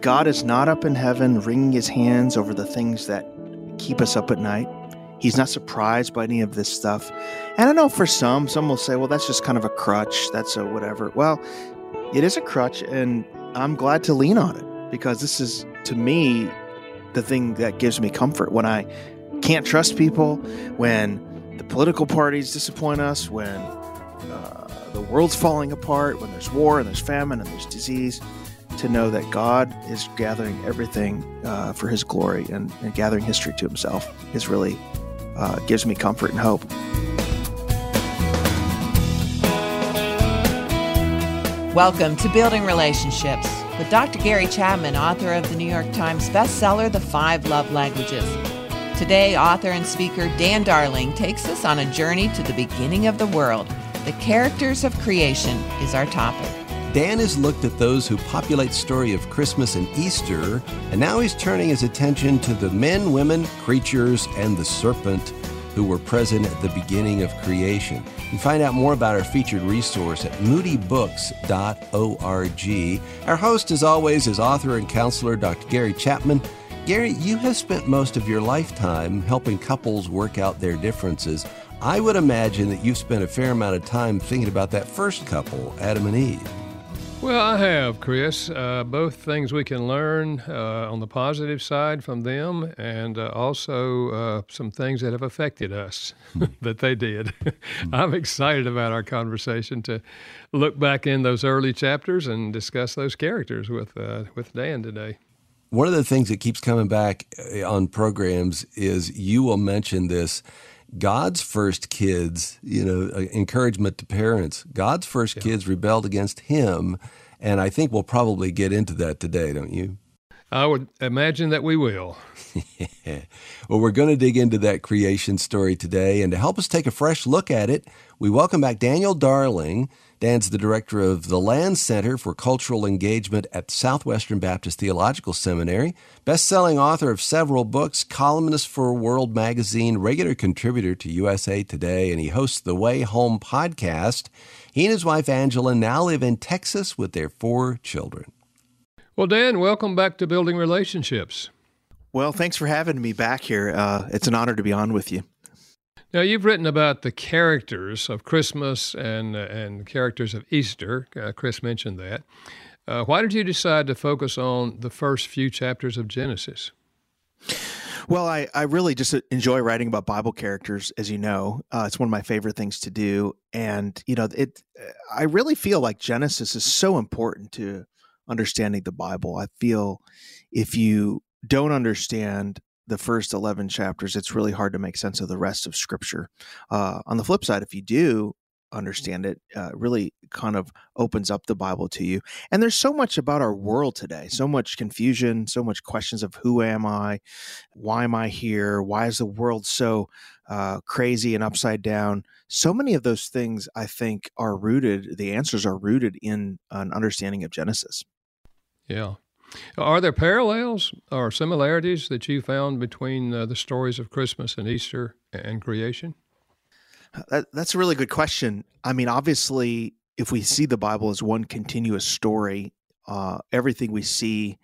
God is not up in heaven wringing his hands over the things that keep us up at night. He's not surprised by any of this stuff. And I know for some, some will say, well, that's just kind of a crutch. That's a whatever. Well, it is a crutch, and I'm glad to lean on it because this is, to me, the thing that gives me comfort when I can't trust people, when the political parties disappoint us, when uh, the world's falling apart, when there's war and there's famine and there's disease to know that God is gathering everything uh, for His glory and, and, gathering history to Himself is really uh, gives me comfort and hope. Welcome to Building Relationships with Dr. Gary Chapman, author of the New York Times bestseller, The Five Love Languages. Today, author and speaker Dan Darling takes us on a journey to the beginning of the world. The characters of creation is our topic. Dan has looked at those who populate story of Christmas and Easter, and now he's turning his attention to the men, women, creatures, and the serpent who were present at the beginning of creation. You find out more about our featured resource at moodybooks.org. Our host, as always, is author and counselor Dr. Gary Chapman. Gary, you have spent most of your lifetime helping couples work out their differences. I would imagine that you've spent a fair amount of time thinking about that first couple, Adam and Eve. Well, I have, Chris. Uh, both things we can learn uh, on the positive side from them, and uh, also uh, some things that have affected us hmm. that they did. I'm excited about our conversation to look back in those early chapters and discuss those characters with uh, with Dan today. One of the things that keeps coming back uh, on programs is you will mention this. God's first kids, you know, uh, encouragement to parents. God's first yeah. kids rebelled against him and I think we'll probably get into that today, don't you? I would imagine that we will. well, we're going to dig into that creation story today. And to help us take a fresh look at it, we welcome back Daniel Darling. Dan's the director of the Land Center for Cultural Engagement at Southwestern Baptist Theological Seminary, best-selling author of several books, columnist for World Magazine, regular contributor to USA Today, and he hosts the Way Home podcast. He and his wife Angela now live in Texas with their four children. Well, Dan, welcome back to Building Relationships. Well, thanks for having me back here. Uh, it's an honor to be on with you. Now, you've written about the characters of Christmas and, uh, and characters of Easter. Uh, Chris mentioned that. Uh, why did you decide to focus on the first few chapters of Genesis? Well, I, I really just enjoy writing about Bible characters, as you know. Uh, it's one of my favorite things to do, and you know, it. I really feel like Genesis is so important to understanding the Bible. I feel if you don't understand the first 11 chapters, it's really hard to make sense of the rest of Scripture. Uh, on the flip side, if you do understand it uh, really kind of opens up the bible to you. And there's so much about our world today so much confusion so much questions of who am i? Why am i here? Why is the world so uh, crazy and upside down? So many of those things i think are rooted the answers are rooted in an understanding of genesis. Yeah are there parallels or similarities that you found between uh, the stories of christmas and easter and creation that, that's a really good question. I mean, obviously, if we see the Bible as one continuous story, uh, everything we see,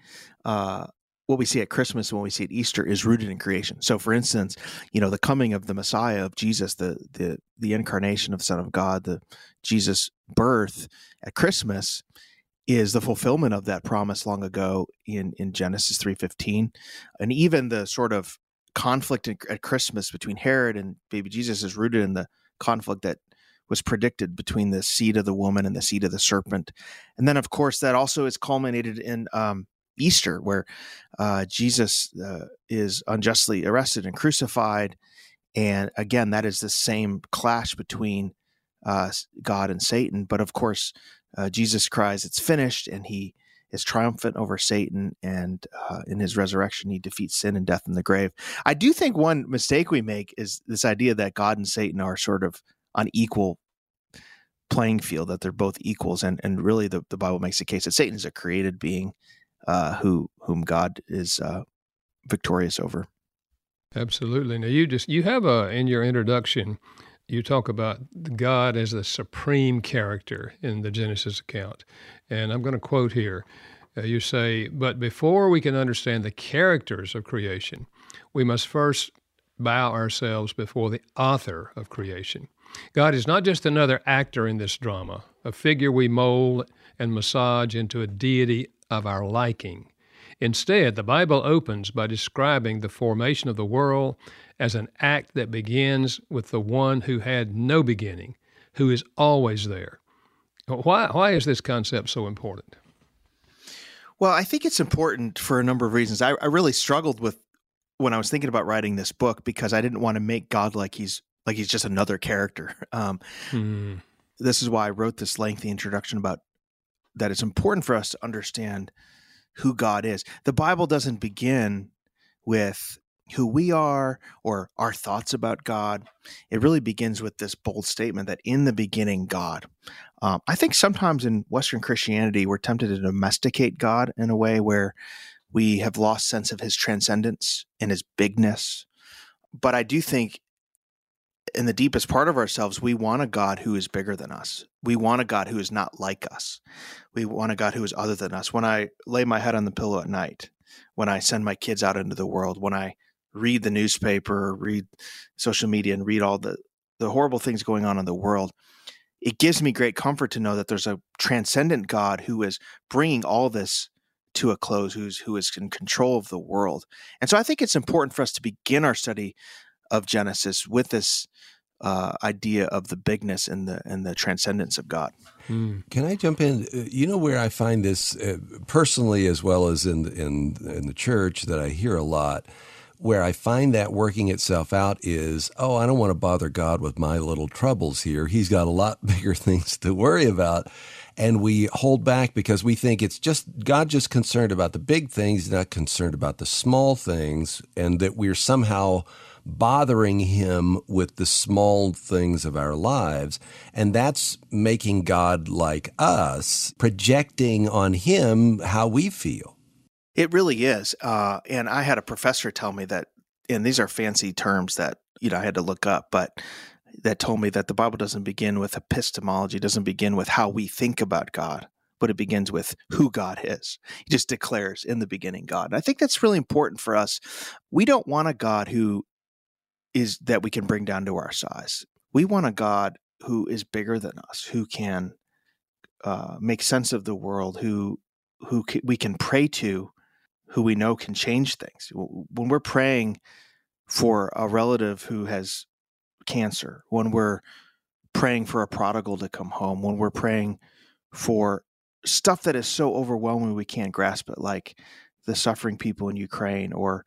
uh, what we see at Christmas and what we see at Easter is rooted in creation. So, for instance, you know, the coming of the Messiah of Jesus, the the the incarnation of Son of God, the Jesus birth at Christmas is the fulfillment of that promise long ago in in Genesis 3:15 and even the sort of conflict at Christmas between Herod and baby Jesus is rooted in the conflict that was predicted between the seed of the woman and the seed of the serpent. And then, of course, that also is culminated in um, Easter, where uh, Jesus uh, is unjustly arrested and crucified. And again, that is the same clash between uh, God and Satan. But of course, uh, Jesus cries, It's finished, and he is triumphant over Satan, and uh, in his resurrection, he defeats sin and death in the grave. I do think one mistake we make is this idea that God and Satan are sort of on equal playing field, that they're both equals, and and really the, the Bible makes the case that Satan is a created being uh, who whom God is uh, victorious over. Absolutely. Now you just you have a in your introduction you talk about God as the supreme character in the Genesis account. And I'm going to quote here uh, you say, but before we can understand the characters of creation, we must first bow ourselves before the author of creation. God is not just another actor in this drama, a figure we mold and massage into a deity of our liking. Instead, the Bible opens by describing the formation of the world as an act that begins with the one who had no beginning, who is always there. Why, why is this concept so important? Well, I think it's important for a number of reasons. I, I really struggled with when I was thinking about writing this book because I didn't want to make God like he's like he's just another character. Um, hmm. This is why I wrote this lengthy introduction about that. It's important for us to understand who God is. The Bible doesn't begin with who we are or our thoughts about God. It really begins with this bold statement that in the beginning, God. Um, I think sometimes in Western Christianity, we're tempted to domesticate God in a way where we have lost sense of his transcendence and his bigness. But I do think in the deepest part of ourselves, we want a God who is bigger than us. We want a God who is not like us. We want a God who is other than us. When I lay my head on the pillow at night, when I send my kids out into the world, when I read the newspaper, read social media, and read all the, the horrible things going on in the world, it gives me great comfort to know that there's a transcendent God who is bringing all this to a close, who's who is in control of the world. And so I think it's important for us to begin our study of Genesis with this uh, idea of the bigness and the and the transcendence of God. Hmm. Can I jump in? Uh, you know where I find this uh, personally, as well as in in in the church, that I hear a lot. Where I find that working itself out is, oh, I don't want to bother God with my little troubles here. He's got a lot bigger things to worry about. And we hold back because we think it's just God just concerned about the big things, not concerned about the small things, and that we're somehow bothering him with the small things of our lives. And that's making God like us, projecting on him how we feel. It really is. Uh, and I had a professor tell me that, and these are fancy terms that, you know, I had to look up, but that told me that the Bible doesn't begin with epistemology, doesn't begin with how we think about God but it begins with who God is. He just declares in the beginning God. And I think that's really important for us. We don't want a God who is that we can bring down to our size. We want a God who is bigger than us, who can uh, make sense of the world, who who we can pray to, who we know can change things. When we're praying for a relative who has cancer, when we're praying for a prodigal to come home, when we're praying for stuff that is so overwhelming we can't grasp it, like the suffering people in Ukraine or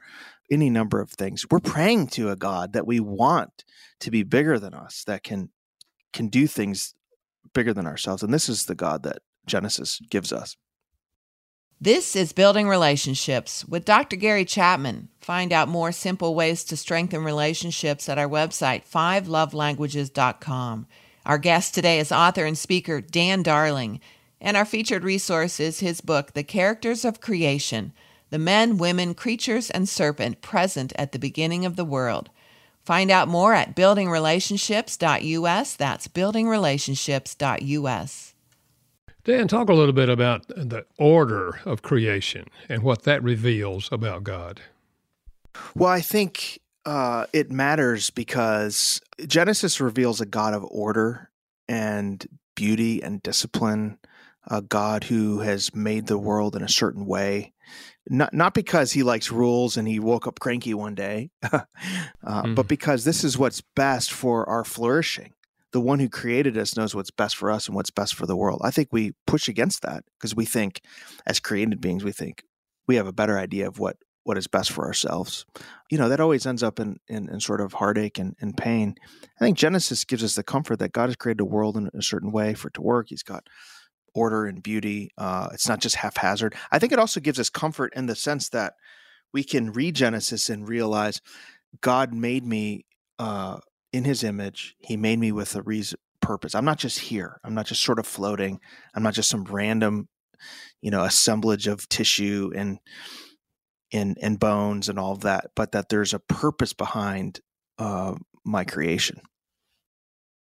any number of things. We're praying to a God that we want to be bigger than us, that can can do things bigger than ourselves. And this is the God that Genesis gives us. This is Building Relationships with Dr. Gary Chapman. Find out more simple ways to strengthen relationships at our website, fivelovelanguages.com. Our guest today is author and speaker Dan Darling, and our featured resource is his book, The Characters of Creation the men, women, creatures, and serpent present at the beginning of the world. Find out more at buildingrelationships.us. That's buildingrelationships.us. Dan, talk a little bit about the order of creation and what that reveals about God. Well, I think uh, it matters because Genesis reveals a God of order and beauty and discipline, a God who has made the world in a certain way not not because he likes rules and he woke up cranky one day, uh, mm. but because this is what's best for our flourishing. The one who created us knows what's best for us and what's best for the world. I think we push against that because we think, as created beings, we think we have a better idea of what what is best for ourselves. You know, that always ends up in, in, in, sort of heartache and, and pain. I think Genesis gives us the comfort that God has created a world in a certain way for it to work. He's got order and beauty. Uh, it's not just haphazard. I think it also gives us comfort in the sense that we can read Genesis and realize God made me uh, in His image. He made me with a reason, purpose. I'm not just here. I'm not just sort of floating. I'm not just some random, you know, assemblage of tissue and and and bones and all of that. But that there's a purpose behind uh, my creation.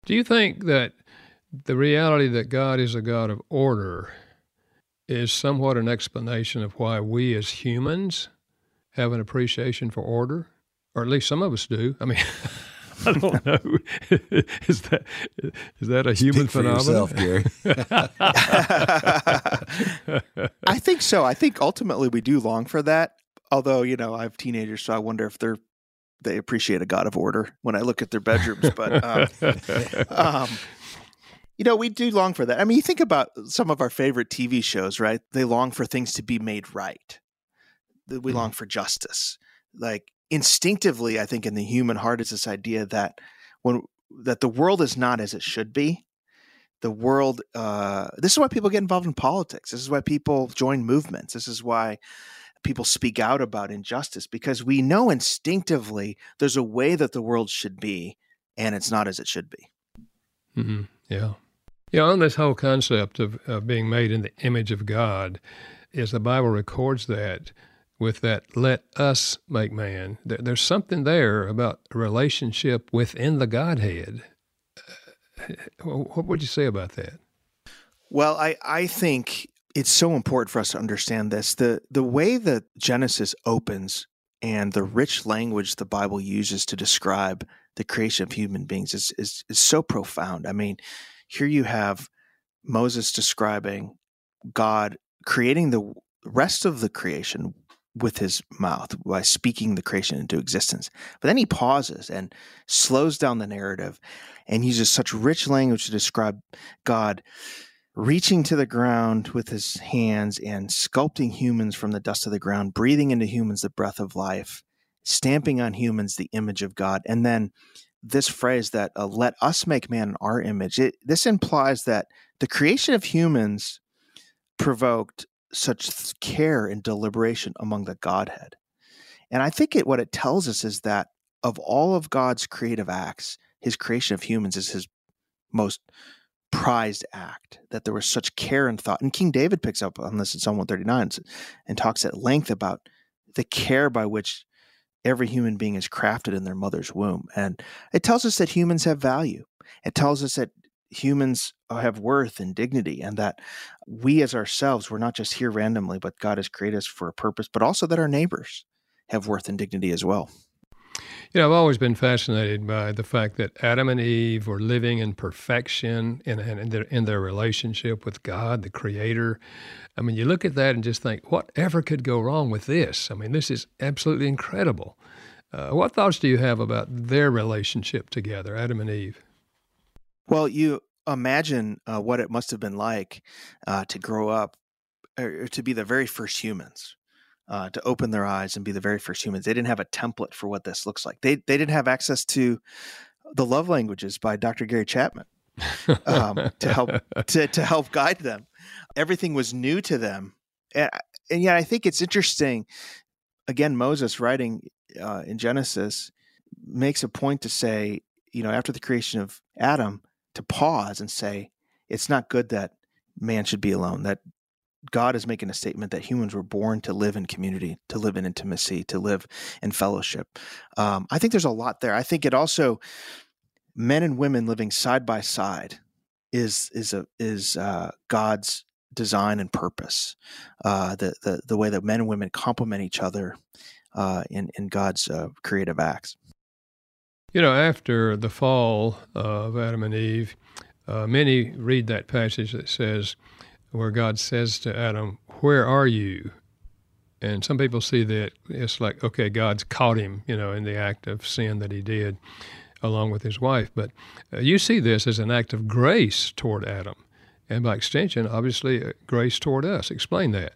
Do you think that the reality that God is a God of order is somewhat an explanation of why we as humans have an appreciation for order, or at least some of us do. I mean, I don't know. is that is that a human Speak phenomenon? For yourself, Gary. I think so. I think ultimately we do long for that. Although you know, I have teenagers, so I wonder if they're they appreciate a god of order when I look at their bedrooms. But um, um, you know, we do long for that. I mean, you think about some of our favorite TV shows, right? They long for things to be made right. We mm-hmm. long for justice. Like instinctively, I think in the human heart is this idea that when that the world is not as it should be. The world. Uh, this is why people get involved in politics. This is why people join movements. This is why people speak out about injustice because we know instinctively there's a way that the world should be, and it's not as it should be. Mm-hmm. Yeah. Yeah, on this whole concept of, of being made in the image of God, as the Bible records that, with that let us make man. There's something there about a relationship within the godhead. Uh, what would you say about that? Well i i think it's so important for us to understand this. The the way that genesis opens and the rich language the bible uses to describe the creation of human beings is is, is so profound. I mean here you have moses describing god creating the rest of the creation with his mouth by speaking the creation into existence. But then he pauses and slows down the narrative and uses such rich language to describe God reaching to the ground with his hands and sculpting humans from the dust of the ground, breathing into humans the breath of life, stamping on humans the image of God. And then this phrase that uh, let us make man in our image, it, this implies that the creation of humans provoked such care and deliberation among the Godhead. And I think it what it tells us is that of all of God's creative acts, his creation of humans is his most prized act, that there was such care and thought. And King David picks up on this in Psalm 139 and talks at length about the care by which every human being is crafted in their mother's womb. And it tells us that humans have value. It tells us that humans uh, have worth and dignity and that we as ourselves we're not just here randomly but god has created us for a purpose but also that our neighbors have worth and dignity as well. You know i've always been fascinated by the fact that adam and eve were living in perfection in, in, their, in their relationship with god the creator. I mean you look at that and just think whatever could go wrong with this? I mean this is absolutely incredible. Uh, what thoughts do you have about their relationship together adam and eve well, you imagine uh, what it must have been like uh, to grow up or to be the very first humans. Uh, to open their eyes and be the very first humans. They didn't have a template for what this looks like. They they didn't have access to the love languages by Dr. Gary Chapman um, to help to to help guide them. Everything was new to them, and and yet I think it's interesting. Again, Moses writing uh, in Genesis makes a point to say, you know, after the creation of Adam, to pause and say, it's not good that man should be alone, that God is making a statement that humans were born to live in community, to live in intimacy, to live in fellowship. Um, I think there's a lot there. I think it also men and women living side by side is is a is uh, God's design and purpose. Uh, the the the way that men and women complement each other uh, in in God's uh, creative acts. You know, after the fall of Adam and Eve, uh, many read that passage that says, where God says to Adam, Where are you? And some people see that it's like, okay, God's caught him, you know, in the act of sin that he did along with his wife. But uh, you see this as an act of grace toward Adam. And by extension, obviously, uh, grace toward us. Explain that.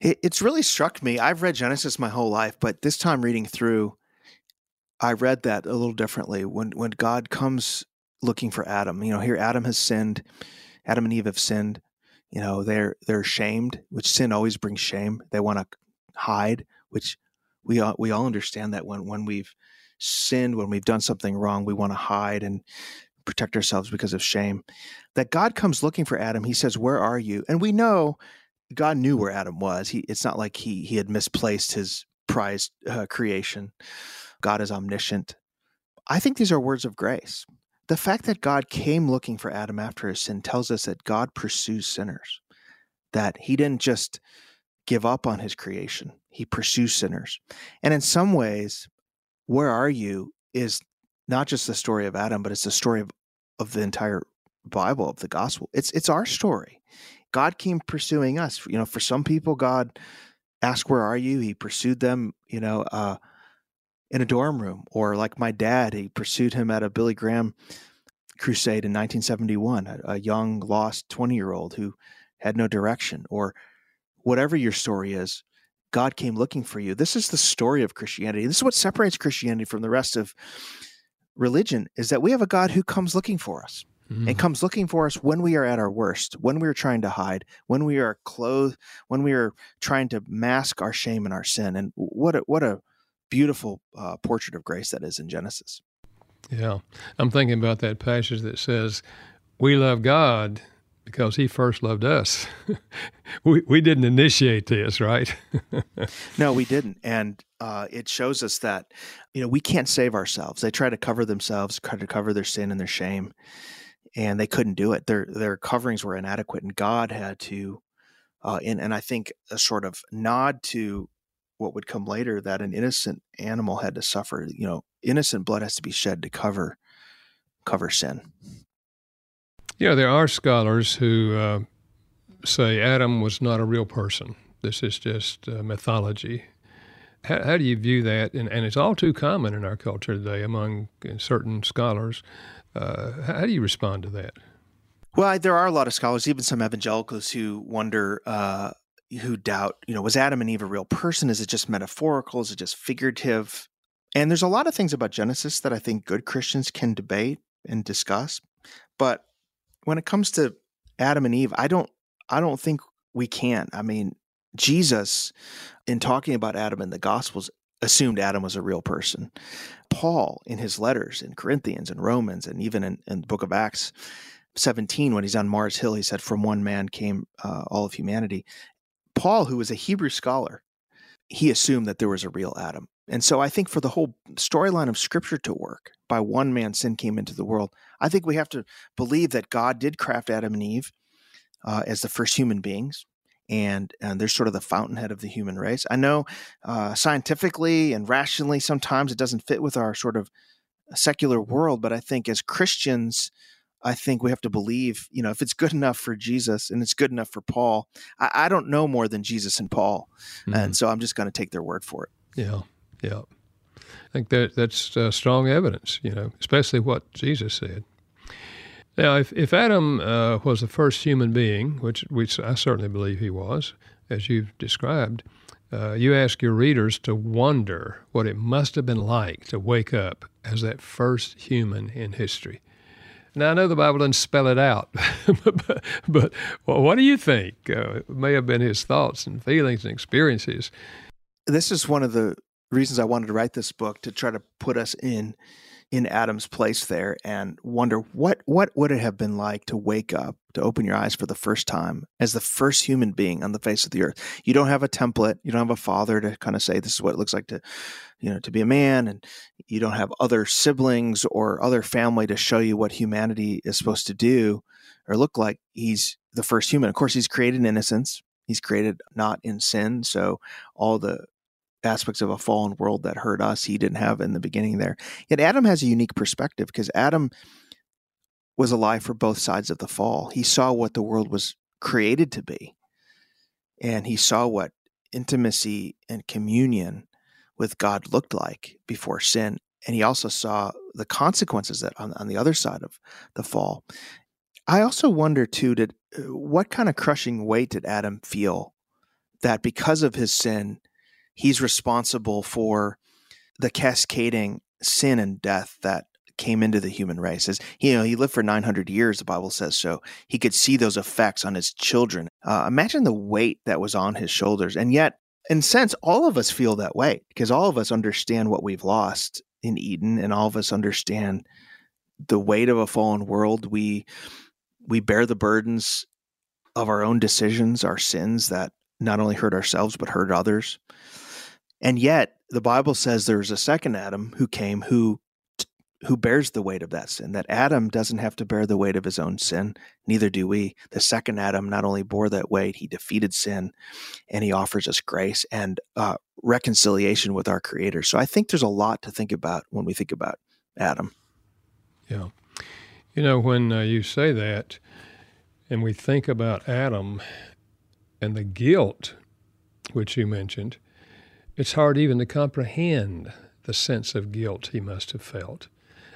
it's really struck me. I've read Genesis my whole life, but this time reading through, I read that a little differently. When when God comes looking for Adam, you know, here Adam has sinned, Adam and Eve have sinned. You know, they're they're ashamed, which sin always brings shame. They want to hide, which we all, we all understand that when when we've sinned, when we've done something wrong, we want to hide and protect ourselves because of shame. That God comes looking for Adam. He says, "Where are you?" And we know God knew where Adam was. He it's not like he he had misplaced his prized uh, creation. God is omniscient. I think these are words of grace. The fact that God came looking for Adam after his sin tells us that God pursues sinners, that he didn't just give up on his creation, he pursues sinners. And in some ways, where are you is not just the story of Adam, but it's the story of, of the entire Bible, of the gospel. It's it's our story. God came pursuing us. You know, for some people, God asked, Where are you? He pursued them, you know, uh, in a dorm room, or like my dad, he pursued him at a Billy Graham crusade in 1971, a, a young, lost 20 year old who had no direction, or whatever your story is, God came looking for you. This is the story of Christianity. This is what separates Christianity from the rest of religion is that we have a God who comes looking for us mm-hmm. and comes looking for us when we are at our worst, when we are trying to hide, when we are clothed, when we are trying to mask our shame and our sin. And what a, what a beautiful uh, portrait of grace that is in Genesis. Yeah. I'm thinking about that passage that says, We love God because he first loved us. we, we didn't initiate this, right? no, we didn't. And uh, it shows us that, you know, we can't save ourselves. They try to cover themselves, try to cover their sin and their shame, and they couldn't do it. Their, their coverings were inadequate, and God had to, uh, and, and I think a sort of nod to what would come later that an innocent animal had to suffer. You know, innocent blood has to be shed to cover cover sin. Yeah, there are scholars who uh, say Adam was not a real person. This is just uh, mythology. How, how, do you view that? And, and, it's all too common in our culture today among uh, certain scholars. Uh, how do you respond to that? Well, there are a lot of scholars, even some evangelicals, who wonder, uh, who doubt, you know, was Adam and Eve a real person? Is it just metaphorical? Is it just figurative? And there's a lot of things about Genesis that I think good Christians can debate and discuss. But when it comes to Adam and Eve, I don't I don't think we can. I mean, Jesus in talking about Adam in the Gospels assumed Adam was a real person. Paul in his letters in Corinthians and Romans and even in, in the book of Acts 17 when he's on Mars Hill he said from one man came uh, all of humanity. Paul who was a Hebrew scholar he assumed that there was a real Adam. And so I think for the whole storyline of scripture to work, by one man sin came into the world. I think we have to believe that God did craft Adam and Eve uh, as the first human beings. And, and they're sort of the fountainhead of the human race. I know uh, scientifically and rationally, sometimes it doesn't fit with our sort of secular world, but I think as Christians, I think we have to believe, you know, if it's good enough for Jesus and it's good enough for Paul, I, I don't know more than Jesus and Paul. Mm-hmm. And so I'm just going to take their word for it. Yeah. Yeah. I think that that's uh, strong evidence, you know, especially what Jesus said. Now, if, if Adam uh, was the first human being, which, which I certainly believe he was, as you've described, uh, you ask your readers to wonder what it must have been like to wake up as that first human in history. Now, I know the Bible doesn't spell it out, but, but well, what do you think? Uh, may have been his thoughts and feelings and experiences. This is one of the reasons I wanted to write this book to try to put us in in Adam's place there and wonder what what would it have been like to wake up to open your eyes for the first time as the first human being on the face of the earth. You don't have a template, you don't have a father to kind of say this is what it looks like to you know to be a man and you don't have other siblings or other family to show you what humanity is supposed to do or look like. He's the first human. Of course, he's created in innocence. He's created not in sin, so all the aspects of a fallen world that hurt us he didn't have in the beginning there. Yet Adam has a unique perspective because Adam was alive for both sides of the fall. He saw what the world was created to be. And he saw what intimacy and communion with God looked like before sin. And he also saw the consequences that on, on the other side of the fall. I also wonder too, did uh, what kind of crushing weight did Adam feel that because of his sin, he's responsible for the cascading sin and death that came into the human race. As you know, he lived for 900 years. The Bible says so. He could see those effects on his children. Uh, imagine the weight that was on his shoulders, and yet, in sense, all of us feel that way because all of us understand what we've lost in Eden, and all of us understand the weight of a fallen world. We we bear the burdens of our own decisions, our sins that not only hurt ourselves but hurt others. And yet, the Bible says there's a second Adam who came who who bears the weight of that sin. That Adam doesn't have to bear the weight of his own sin, neither do we. The second Adam not only bore that weight, he defeated sin, and he offers us grace and uh, reconciliation with our Creator. So I think there's a lot to think about when we think about Adam. Yeah, you know when uh, you say that, and we think about Adam and the guilt which you mentioned, it's hard even to comprehend the sense of guilt he must have felt.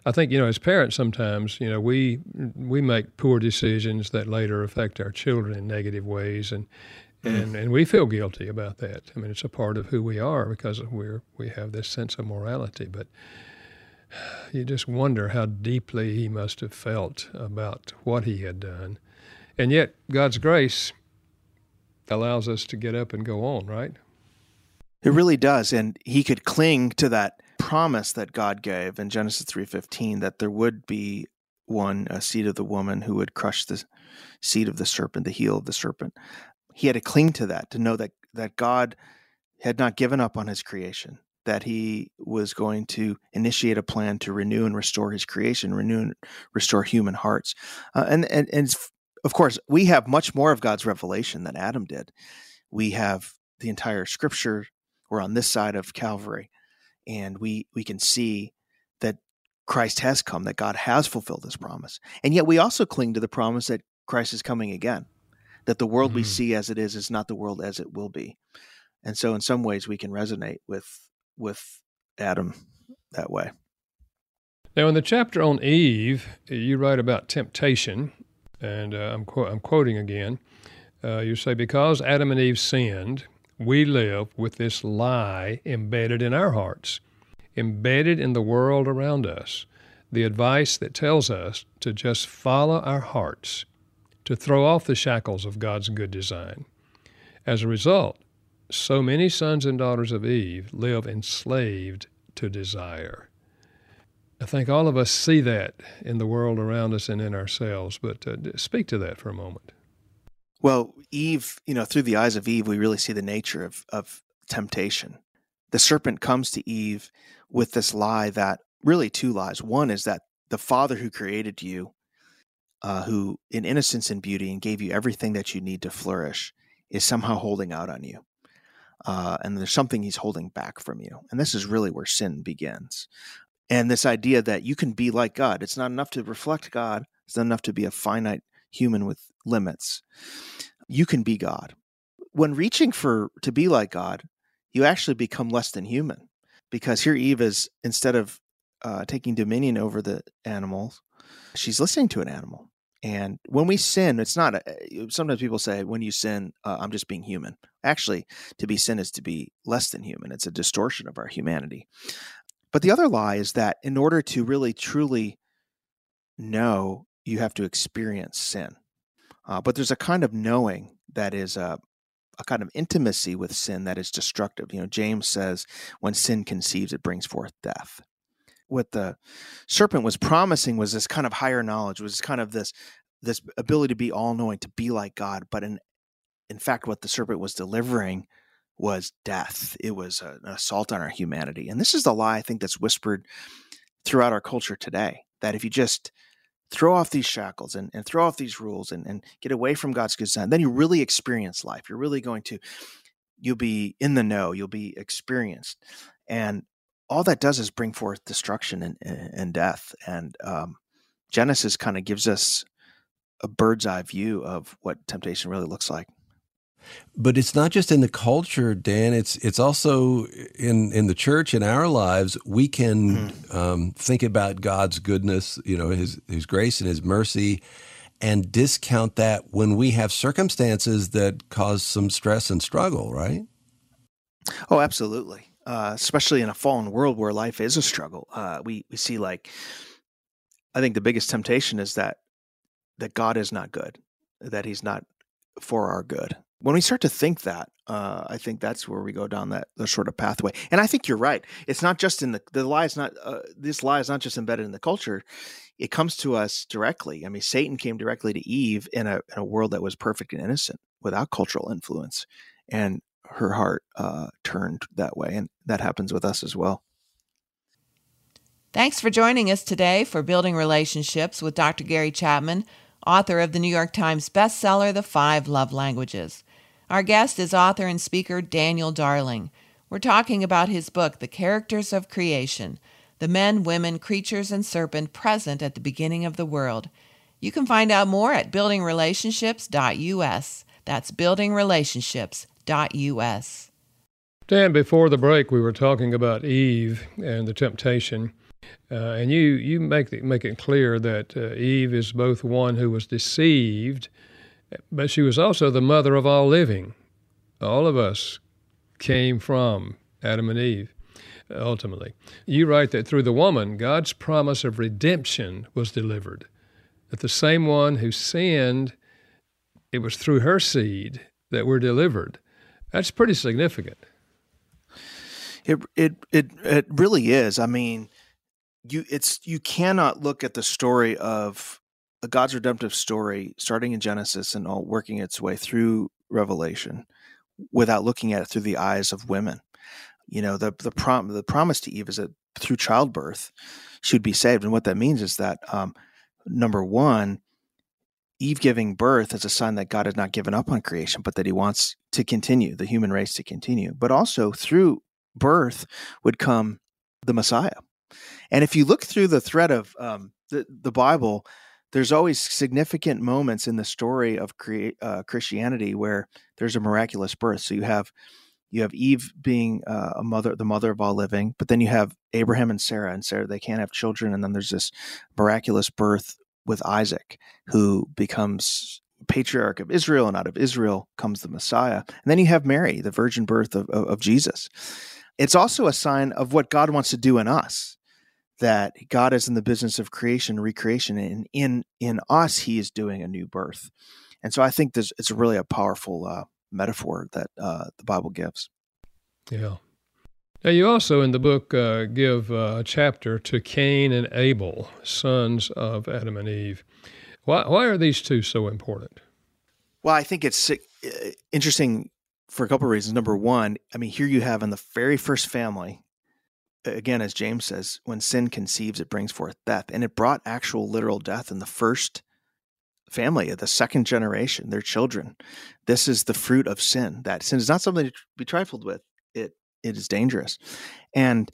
I think you know, as parents, sometimes you know we we make poor decisions that later affect our children in negative ways, and mm. and and we feel guilty about that. I mean, it's a part of who we are because we're we have this sense of morality. But you just wonder how deeply he must have felt about what he had done, and yet God's grace allows us to get up and go on, right? It really does, and he could cling to that promise that God gave in Genesis 3:15 that there would be one a seed of the woman who would crush the seed of the serpent, the heel of the serpent. He had to cling to that to know that that God had not given up on his creation, that he was going to initiate a plan to renew and restore his creation, renew and restore human hearts. Uh, and, and and of course, we have much more of God's revelation than Adam did. We have the entire scripture. We're on this side of Calvary and we we can see that Christ has come, that God has fulfilled His promise, and yet we also cling to the promise that Christ is coming again, that the world mm-hmm. we see as it is is not the world as it will be, and so in some ways we can resonate with with Adam that way. Now, in the chapter on Eve, you write about temptation, and uh, I'm, qu- I'm quoting again. Uh, you say, Because Adam and Eve sinned, we live with this lie embedded in our hearts, embedded in the world around us. The advice that tells us to just follow our hearts, to throw off the shackles of God's good design. As a result, so many sons and daughters of Eve live enslaved to desire. I think all of us see that in the world around us and in ourselves, but uh, speak to that for a moment. Well, Eve, you know, through the eyes of Eve, we really see the nature of, of temptation. The serpent comes to Eve with this lie that really two lies. One is that the Father who created you, uh, who in innocence and beauty and gave you everything that you need to flourish, is somehow holding out on you. Uh, and there's something he's holding back from you. And this is really where sin begins. And this idea that you can be like God, it's not enough to reflect God, it's not enough to be a finite human with limits. You can be God. When reaching for to be like God, you actually become less than human because here Eve is instead of uh, taking dominion over the animals, she's listening to an animal. And when we sin, it's not. A, sometimes people say, "When you sin, uh, I'm just being human." Actually, to be sin is to be less than human. It's a distortion of our humanity. But the other lie is that in order to really truly know, you have to experience sin. Uh, but there's a kind of knowing that is a, a kind of intimacy with sin that is destructive. You know, James says, when sin conceives, it brings forth death. What the serpent was promising was this kind of higher knowledge, was kind of this this ability to be all knowing, to be like God. But in in fact, what the serpent was delivering was death. It was an assault on our humanity. And this is the lie I think that's whispered throughout our culture today. That if you just throw off these shackles and, and throw off these rules and, and get away from God's good design, then you really experience life. You're really going to, you'll be in the know, you'll be experienced. And all that does is bring forth destruction and, and death. And um, Genesis kind of gives us a bird's eye view of what temptation really looks like. But it's not just in the culture, Dan. It's it's also in in the church in our lives. We can mm. um, think about God's goodness, you know, His His grace and His mercy, and discount that when we have circumstances that cause some stress and struggle. Right? Oh, absolutely. Uh, especially in a fallen world where life is a struggle. Uh, we we see like, I think the biggest temptation is that that God is not good, that He's not for our good when we start to think that, uh, I think that's where we go down that the sort of pathway. And I think you're right. It's not just in the the lie is not uh, this lie is not just embedded in the culture. It comes to us directly. I mean, Satan came directly to Eve in a in a world that was perfect and innocent without cultural influence, and her heart uh, turned that way, and that happens with us as well. Thanks for joining us today for Building Relationships with Dr. Gary Chapman, author of the New York Times bestseller, The Five Love Languages. Our guest is author and speaker Daniel Darling. We're talking about his book, The Characters of Creation The Men, Women, Creatures, and Serpent Present at the Beginning of the World. You can find out more at buildingrelationships.us. That's buildingrelationships.us. Dan, before the break, we were talking about Eve and the temptation. Uh, and you, you make, it, make it clear that uh, Eve is both one who was deceived, but she was also the mother of all living. All of us came from Adam and Eve, uh, ultimately. You write that through the woman, God's promise of redemption was delivered. That the same one who sinned, it was through her seed that we're delivered. That's pretty significant. It it it it really is. I mean, you it's you cannot look at the story of God's redemptive story starting in Genesis and all working its way through Revelation without looking at it through the eyes of women. You know, the the prom the promise to Eve is that through childbirth she would be saved, and what that means is that um, number one, Eve giving birth is a sign that God has not given up on creation, but that He wants to continue the human race to continue. But also through birth would come the Messiah. And if you look through the thread of um, the, the Bible, there's always significant moments in the story of crea- uh, Christianity where there's a miraculous birth. So you have you have Eve being uh, a mother, the mother of all living, but then you have Abraham and Sarah, and Sarah they can't have children, and then there's this miraculous birth with Isaac, who becomes patriarch of Israel, and out of Israel comes the Messiah. And then you have Mary, the virgin birth of, of, of Jesus. It's also a sign of what God wants to do in us. That God is in the business of creation, recreation, and in in us, He is doing a new birth. And so I think this it's really a powerful uh, metaphor that uh, the Bible gives. Yeah. Now, you also in the book uh, give uh, a chapter to Cain and Abel, sons of Adam and Eve. Why, why are these two so important? Well, I think it's uh, interesting for a couple of reasons. Number one, I mean, here you have in the very first family, again, as James says, when sin conceives, it brings forth death. And it brought actual literal death in the first family, of the second generation, their children. This is the fruit of sin. That sin is not something to be trifled with. It it is dangerous. And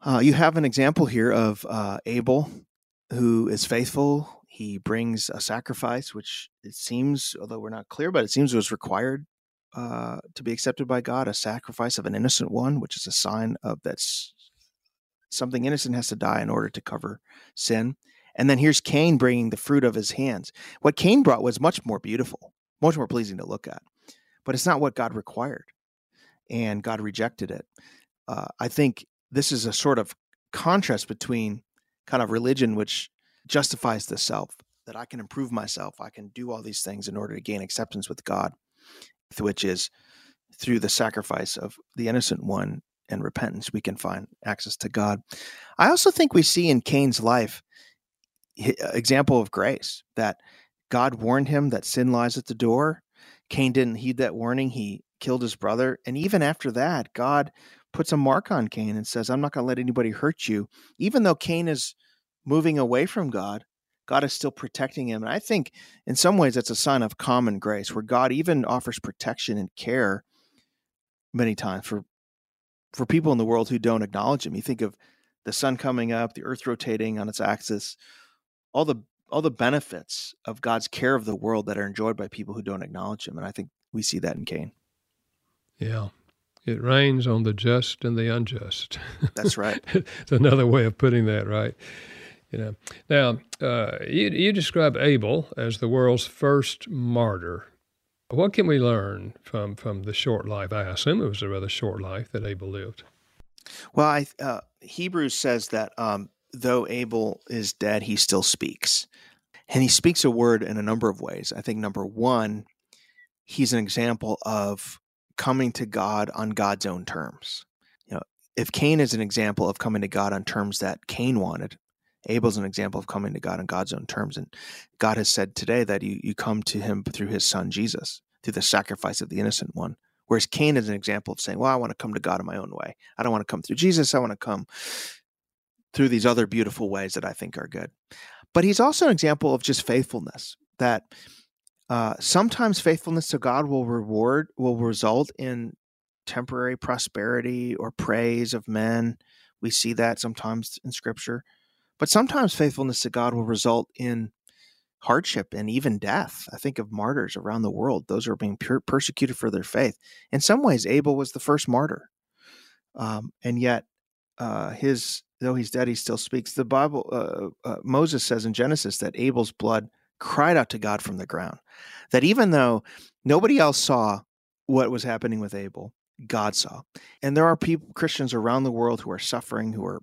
uh, you have an example here of uh, Abel, who is faithful. He brings a sacrifice, which it seems, although we're not clear, but it seems was required uh, to be accepted by God, a sacrifice of an innocent one, which is a sign of that's something innocent has to die in order to cover sin. And then here's Cain bringing the fruit of his hands. What Cain brought was much more beautiful, much more pleasing to look at, but it's not what God required. And God rejected it. Uh, I think this is a sort of contrast between kind of religion, which justifies the self, that I can improve myself, I can do all these things in order to gain acceptance with God, which is through the sacrifice of the innocent one and repentance, we can find access to God. I also think we see in Cain's life uh, example of grace that God warned him that sin lies at the door. Cain didn't heed that warning. He killed his brother. And even after that, God puts a mark on Cain and says, I'm not going to let anybody hurt you. Even though Cain is moving away from God, God is still protecting him. And I think in some ways that's a sign of common grace where God even offers protection and care many times for for people in the world who don't acknowledge him. You think of the sun coming up, the earth rotating on its axis, all the all the benefits of God's care of the world that are enjoyed by people who don't acknowledge him. And I think we see that in Cain. Yeah. It rains on the just and the unjust. That's right. it's another way of putting that, right? You know. Now, uh, you, you describe Abel as the world's first martyr. What can we learn from from the short life? I assume it was a rather short life that Abel lived. Well, I, uh, Hebrews says that um, though Abel is dead, he still speaks. And he speaks a word in a number of ways. I think number one, he's an example of coming to God on God's own terms. You know, if Cain is an example of coming to God on terms that Cain wanted, Abel's an example of coming to God on God's own terms. And God has said today that you, you come to him through his son Jesus, through the sacrifice of the innocent one. Whereas Cain is an example of saying, Well, I want to come to God in my own way. I don't want to come through Jesus. I want to come through these other beautiful ways that I think are good. But he's also an example of just faithfulness that uh, sometimes faithfulness to God will reward, will result in temporary prosperity or praise of men. We see that sometimes in scripture. But sometimes faithfulness to God will result in hardship and even death. I think of martyrs around the world; those who are being per- persecuted for their faith. In some ways, Abel was the first martyr, um, and yet uh, his though he's dead, he still speaks. The Bible, uh, uh, Moses says in Genesis that Abel's blood cried out to God from the ground. That even though nobody else saw what was happening with Abel, God saw. And there are people, Christians around the world, who are suffering, who are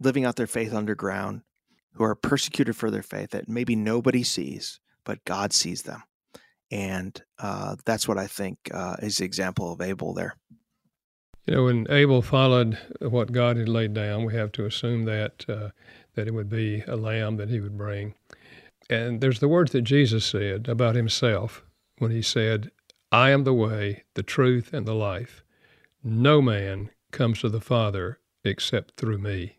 living out their faith underground, who are persecuted for their faith that maybe nobody sees, but God sees them. And uh, that's what I think uh, is the example of Abel there. You know, when Abel followed what God had laid down, we have to assume that uh, that it would be a lamb that he would bring. And there's the words that Jesus said about himself when he said, "I am the way, the truth, and the life. No man comes to the Father except through me."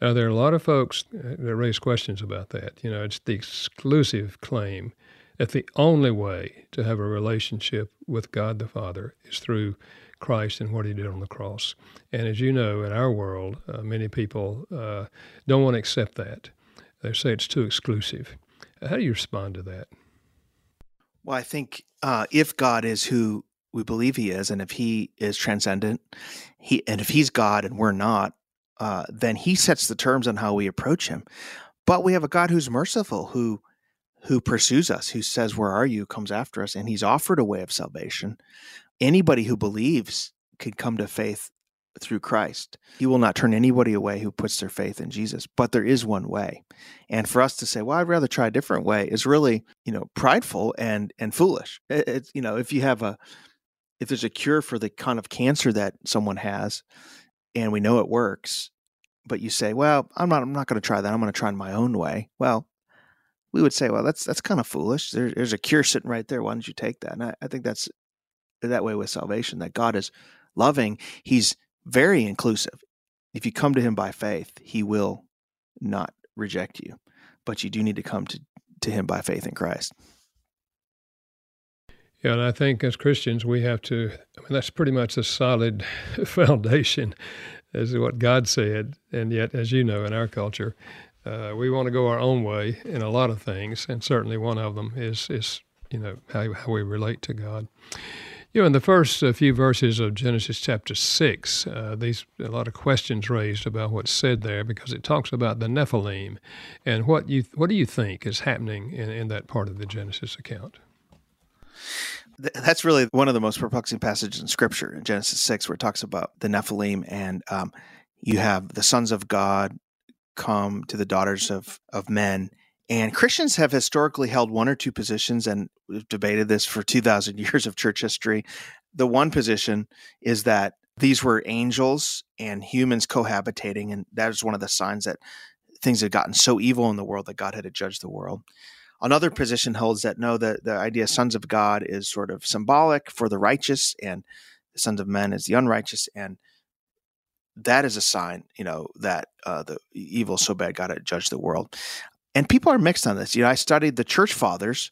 Now, there are a lot of folks that raise questions about that. You know, it's the exclusive claim that the only way to have a relationship with God the Father is through Christ and what He did on the cross. And as you know, in our world, uh, many people uh, don't want to accept that. They say it's too exclusive. How do you respond to that? Well, I think uh, if God is who we believe He is, and if He is transcendent, He and if He's God and we're not, uh, then he sets the terms on how we approach him. But we have a God who's merciful, who who pursues us, who says, "Where are you?" comes after us, and He's offered a way of salvation. Anybody who believes could come to faith through Christ. He will not turn anybody away who puts their faith in Jesus. But there is one way, and for us to say, "Well, I'd rather try a different way," is really, you know, prideful and and foolish. It's you know, if you have a if there's a cure for the kind of cancer that someone has, and we know it works, but you say, "Well, I'm not. I'm not going to try that. I'm going to try in my own way." Well, we would say, "Well, that's that's kind of foolish. There, there's a cure sitting right there. Why don't you take that?" And I, I think that's that way with salvation. That God is loving. He's very inclusive. If you come to Him by faith, He will not reject you, but you do need to come to to Him by faith in Christ. Yeah, and I think as Christians, we have to, I mean, that's pretty much a solid foundation, as what God said. And yet, as you know, in our culture, uh, we want to go our own way in a lot of things. And certainly one of them is, is you know, how, how we relate to God. You know, in the first uh, few verses of Genesis chapter 6, uh, these a lot of questions raised about what's said there because it talks about the Nephilim. And what, you, what do you think is happening in, in that part of the Genesis account? That's really one of the most perplexing passages in Scripture in Genesis six, where it talks about the Nephilim, and um, you have the sons of God come to the daughters of of men. And Christians have historically held one or two positions, and we've debated this for two thousand years of church history. The one position is that these were angels and humans cohabitating, and that is one of the signs that things had gotten so evil in the world that God had to judge the world. Another position holds that no, the, the idea sons of God is sort of symbolic for the righteous, and the sons of men is the unrighteous, and that is a sign, you know, that uh, the evil so bad God had judged the world. And people are mixed on this. You know, I studied the church fathers;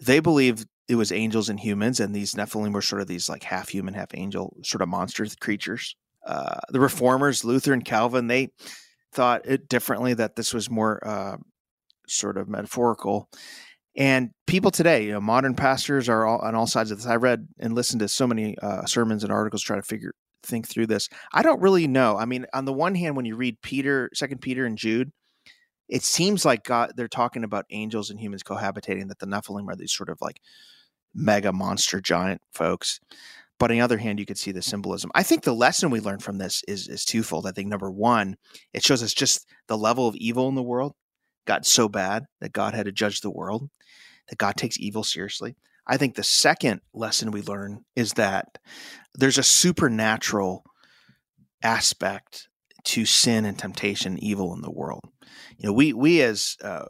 they believed it was angels and humans, and these Nephilim were sort of these like half human, half angel sort of monster creatures. Uh, the reformers, Luther and Calvin, they thought it differently that this was more uh, sort of metaphorical. And people today, you know, modern pastors are all, on all sides of this. I read and listened to so many uh, sermons and articles trying to figure think through this. I don't really know. I mean, on the one hand, when you read Peter, Second Peter, and Jude, it seems like God they're talking about angels and humans cohabitating. That the Nephilim are these sort of like mega monster giant folks. But on the other hand, you could see the symbolism. I think the lesson we learn from this is is twofold. I think number one, it shows us just the level of evil in the world got so bad that God had to judge the world, that God takes evil seriously. I think the second lesson we learn is that there's a supernatural aspect to sin and temptation, evil in the world. You know, we we as uh,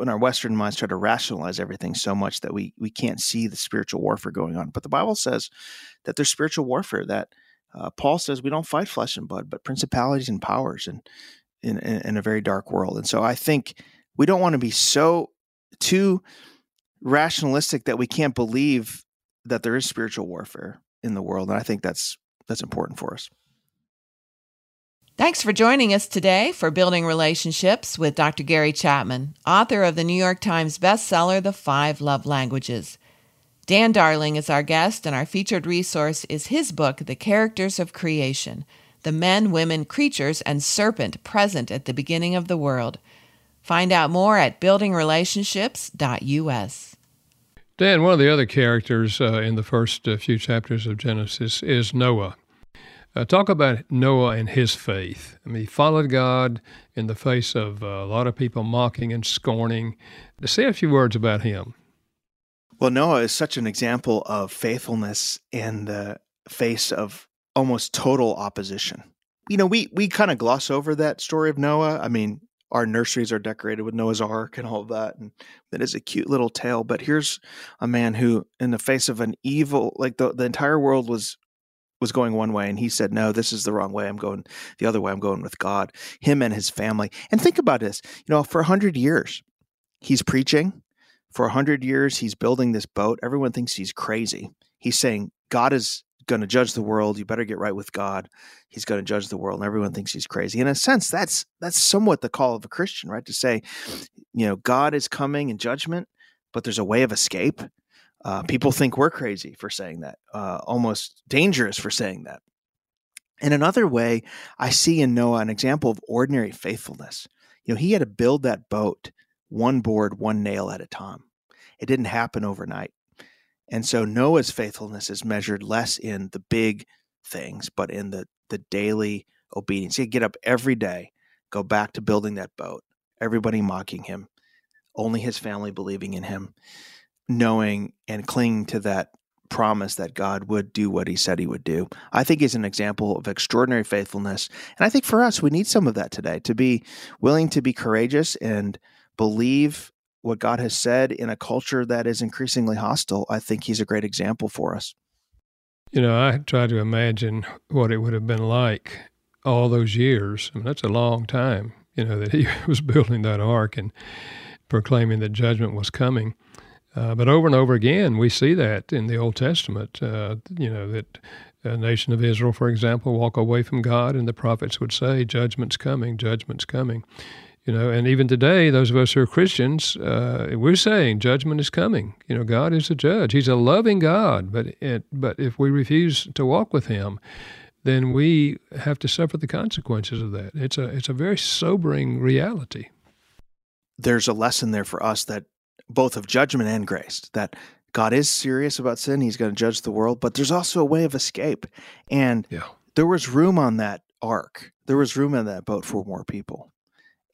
in our Western minds try to rationalize everything so much that we we can't see the spiritual warfare going on. But the Bible says that there's spiritual warfare that Uh, Paul says we don't fight flesh and blood, but principalities and powers, and in, in, in a very dark world. And so I think we don't want to be so too rationalistic that we can't believe that there is spiritual warfare in the world. And I think that's that's important for us. Thanks for joining us today for Building Relationships with Dr. Gary Chapman, author of the New York Times bestseller, The Five Love Languages. Dan Darling is our guest, and our featured resource is his book, The Characters of Creation The Men, Women, Creatures, and Serpent Present at the Beginning of the World. Find out more at buildingrelationships.us. Dan, one of the other characters uh, in the first uh, few chapters of Genesis is Noah. Uh, talk about Noah and his faith. I mean, he followed God in the face of uh, a lot of people mocking and scorning. To say a few words about him. Well, Noah is such an example of faithfulness in the face of almost total opposition. You know, we we kind of gloss over that story of Noah. I mean, our nurseries are decorated with Noah's Ark and all of that, and that is a cute little tale. But here's a man who, in the face of an evil, like the the entire world was was going one way and he said no this is the wrong way i'm going the other way i'm going with god him and his family and think about this you know for a 100 years he's preaching for a 100 years he's building this boat everyone thinks he's crazy he's saying god is going to judge the world you better get right with god he's going to judge the world and everyone thinks he's crazy in a sense that's that's somewhat the call of a christian right to say you know god is coming in judgment but there's a way of escape uh, people think we're crazy for saying that, uh, almost dangerous for saying that. In another way, I see in Noah an example of ordinary faithfulness. You know, he had to build that boat one board, one nail at a time. It didn't happen overnight. And so Noah's faithfulness is measured less in the big things, but in the, the daily obedience. He'd get up every day, go back to building that boat, everybody mocking him, only his family believing in him knowing and clinging to that promise that God would do what he said he would do. I think is an example of extraordinary faithfulness. And I think for us, we need some of that today to be willing to be courageous and believe what God has said in a culture that is increasingly hostile. I think he's a great example for us. You know, I try to imagine what it would have been like all those years. I mean, that's a long time, you know, that he was building that ark and proclaiming that judgment was coming. Uh, but over and over again, we see that in the Old Testament. Uh, you know that a nation of Israel, for example, walk away from God, and the prophets would say, "Judgment's coming, judgment's coming." You know, and even today, those of us who are Christians, uh, we're saying judgment is coming. You know, God is a judge; He's a loving God. But it, but if we refuse to walk with Him, then we have to suffer the consequences of that. It's a it's a very sobering reality. There's a lesson there for us that both of judgment and grace that God is serious about sin. He's going to judge the world, but there's also a way of escape. And yeah. there was room on that ark. There was room in that boat for more people.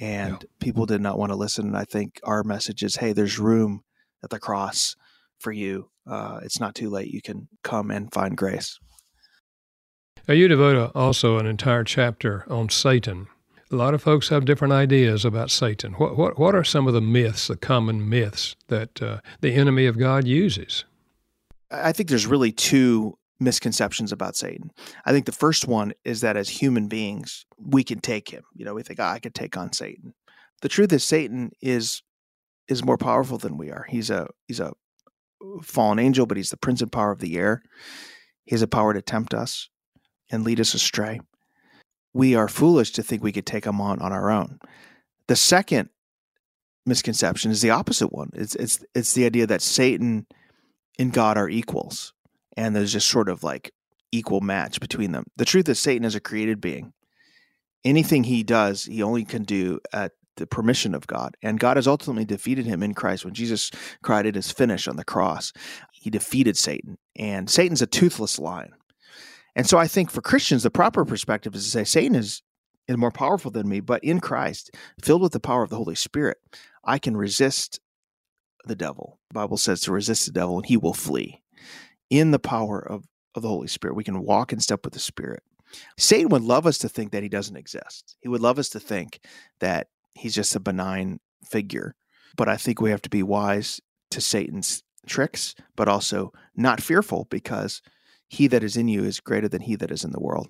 And yeah. people did not want to listen. And I think our message is hey, there's room at the cross for you. Uh, it's not too late. You can come and find grace. Now, you devote also an entire chapter on Satan a lot of folks have different ideas about Satan. What, what, what are some of the myths, the common myths that uh, the enemy of God uses? I think there's really two misconceptions about Satan. I think the first one is that as human beings, we can take him. You know, we think, oh, I could take on Satan. The truth is, Satan is is more powerful than we are. He's a he's a fallen angel, but he's the prince and power of the air. He has a power to tempt us and lead us astray we are foolish to think we could take him on on our own. The second misconception is the opposite one. It's it's it's the idea that Satan and God are equals, and there's just sort of like equal match between them. The truth is, Satan is a created being. Anything he does, he only can do at the permission of God. And God has ultimately defeated him in Christ. When Jesus cried, It is finished on the cross, he defeated Satan. And Satan's a toothless lion. And so I think for Christians, the proper perspective is to say Satan is, is more powerful than me, but in Christ, filled with the power of the Holy Spirit, I can resist the devil. The Bible says to resist the devil and he will flee. In the power of, of the Holy Spirit, we can walk in step with the Spirit. Satan would love us to think that he doesn't exist. He would love us to think that he's just a benign figure. But I think we have to be wise to Satan's tricks, but also not fearful because he that is in you is greater than he that is in the world.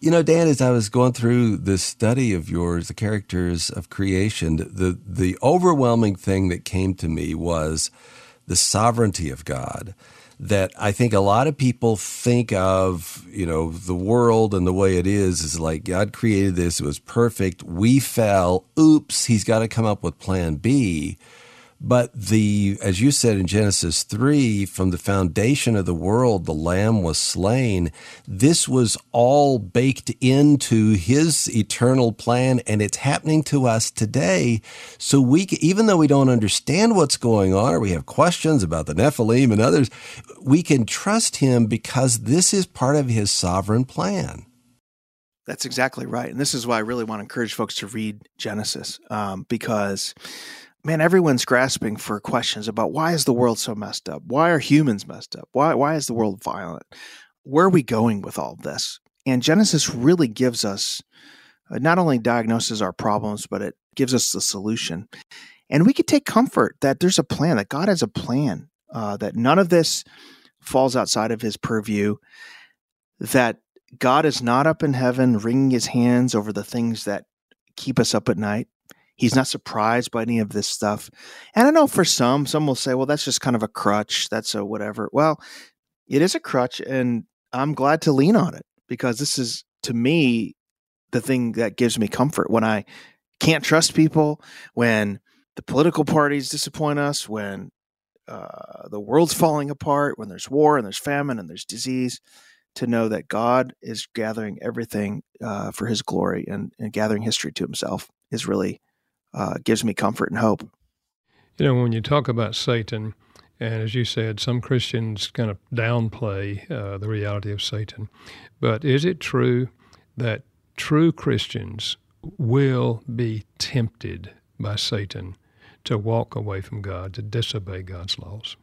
You know, Dan, as I was going through this study of yours, the characters of creation, the the overwhelming thing that came to me was the sovereignty of God. That I think a lot of people think of, you know, the world and the way it is is like God created this, it was perfect. We fell. Oops, he's got to come up with plan B. But the, as you said in Genesis 3, from the foundation of the world, the lamb was slain. This was all baked into his eternal plan, and it's happening to us today. So we, even though we don't understand what's going on, or we have questions about the Nephilim and others, we can trust him because this is part of his sovereign plan. That's exactly right. And this is why I really want to encourage folks to read Genesis um, because man, everyone's grasping for questions about why is the world so messed up? Why are humans messed up? Why why is the world violent? Where are we going with all this? And Genesis really gives us uh, not only diagnoses our problems, but it gives us the solution. And we could take comfort that there's a plan, that God has a plan, uh, that none of this falls outside of his purview, that God is not up in heaven wringing his hands over the things that keep us up at night, He's not surprised by any of this stuff. And I know for some, some will say, well, that's just kind of a crutch. That's a whatever. Well, it is a crutch, and I'm glad to lean on it because this is, to me, the thing that gives me comfort when I can't trust people, when the political parties disappoint us, when uh, the world's falling apart, when there's war and there's famine and there's disease, to know that God is gathering everything uh, for His glory and, and gathering history to Himself is really uh, gives me comfort and hope. You know, when you talk about Satan, and as you said, some Christians kind of downplay uh, the reality of Satan. But is it true that true Christians will be tempted by Satan to walk away from God, to disobey God's laws?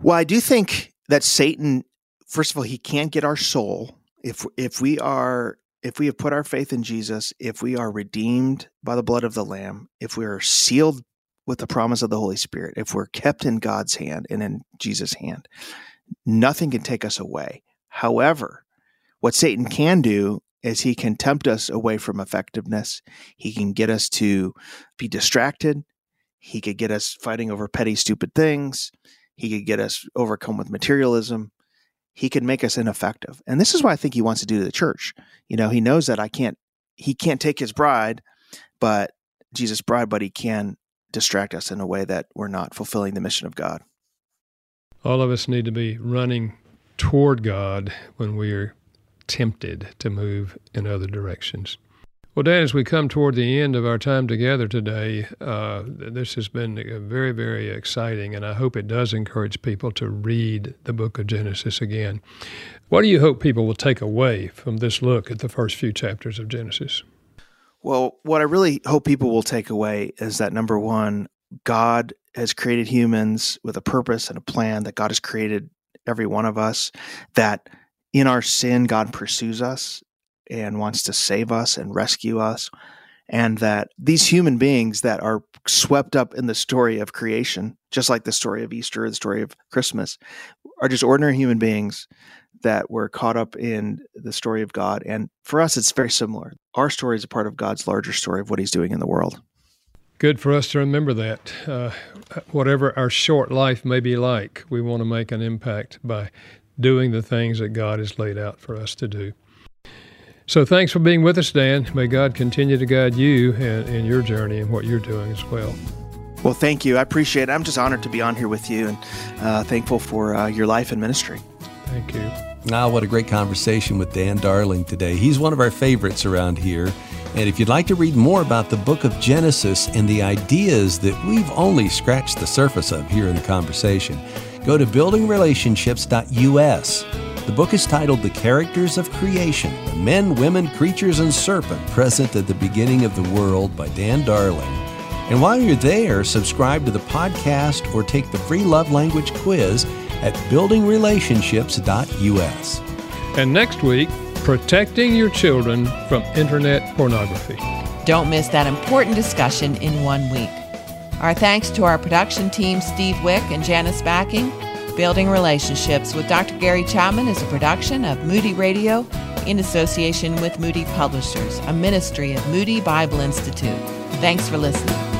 Well, I do think that Satan, first of all, he can't get our soul. If if we are if we have put our faith in Jesus, if we are redeemed by the blood of the Lamb, if we are sealed with the promise of the Holy Spirit, if we're kept in God's hand and in Jesus' hand, nothing can take us away. However, what Satan can do is he can tempt us away from effectiveness. He can get us to be distracted. He could get us fighting over petty, stupid things. He could get us overcome with materialism he can make us ineffective. And this is what I think he wants to do to the church. You know, he knows that I can't he can't take his bride, but Jesus' bride, but he can distract us in a way that we're not fulfilling the mission of God. All of us need to be running toward God when we are tempted to move in other directions. Well, Dan, as we come toward the end of our time together today, uh, this has been very, very exciting, and I hope it does encourage people to read the book of Genesis again. What do you hope people will take away from this look at the first few chapters of Genesis? Well, what I really hope people will take away is that number one, God has created humans with a purpose and a plan, that God has created every one of us, that in our sin, God pursues us and wants to save us and rescue us. And that these human beings that are swept up in the story of creation, just like the story of Easter, the story of Christmas, are just ordinary human beings that were caught up in the story of God. And for us, it's very similar. Our story is a part of God's larger story of what He's doing in the world. Good for us to remember that. Uh, whatever our short life may be like, we want to make an impact by doing the things that God has laid out for us to do. So thanks for being with us, Dan. May God continue to guide you in, in your journey and what you're doing as well. Well, thank you. I appreciate it. I'm just honored to be on here with you and uh, thankful for uh, your life and ministry. Thank you. Now, what a great conversation with Dan Darling today. He's one of our favorites around here. And if you'd like to read more about the book of Genesis and the ideas that we've only scratched the surface of here in the conversation, go to buildingrelationships.us. The book is titled The Characters of Creation The Men, Women, Creatures, and Serpent Present at the Beginning of the World by Dan Darling. And while you're there, subscribe to the podcast or take the free love language quiz at buildingrelationships.us. And next week, protecting your children from internet pornography. Don't miss that important discussion in one week. Our thanks to our production team, Steve Wick and Janice Backing Building Relationships with Dr. Gary Chapman is a production of Moody Radio in association with Moody Publishers, a ministry of Moody Bible Institute. Thanks for listening.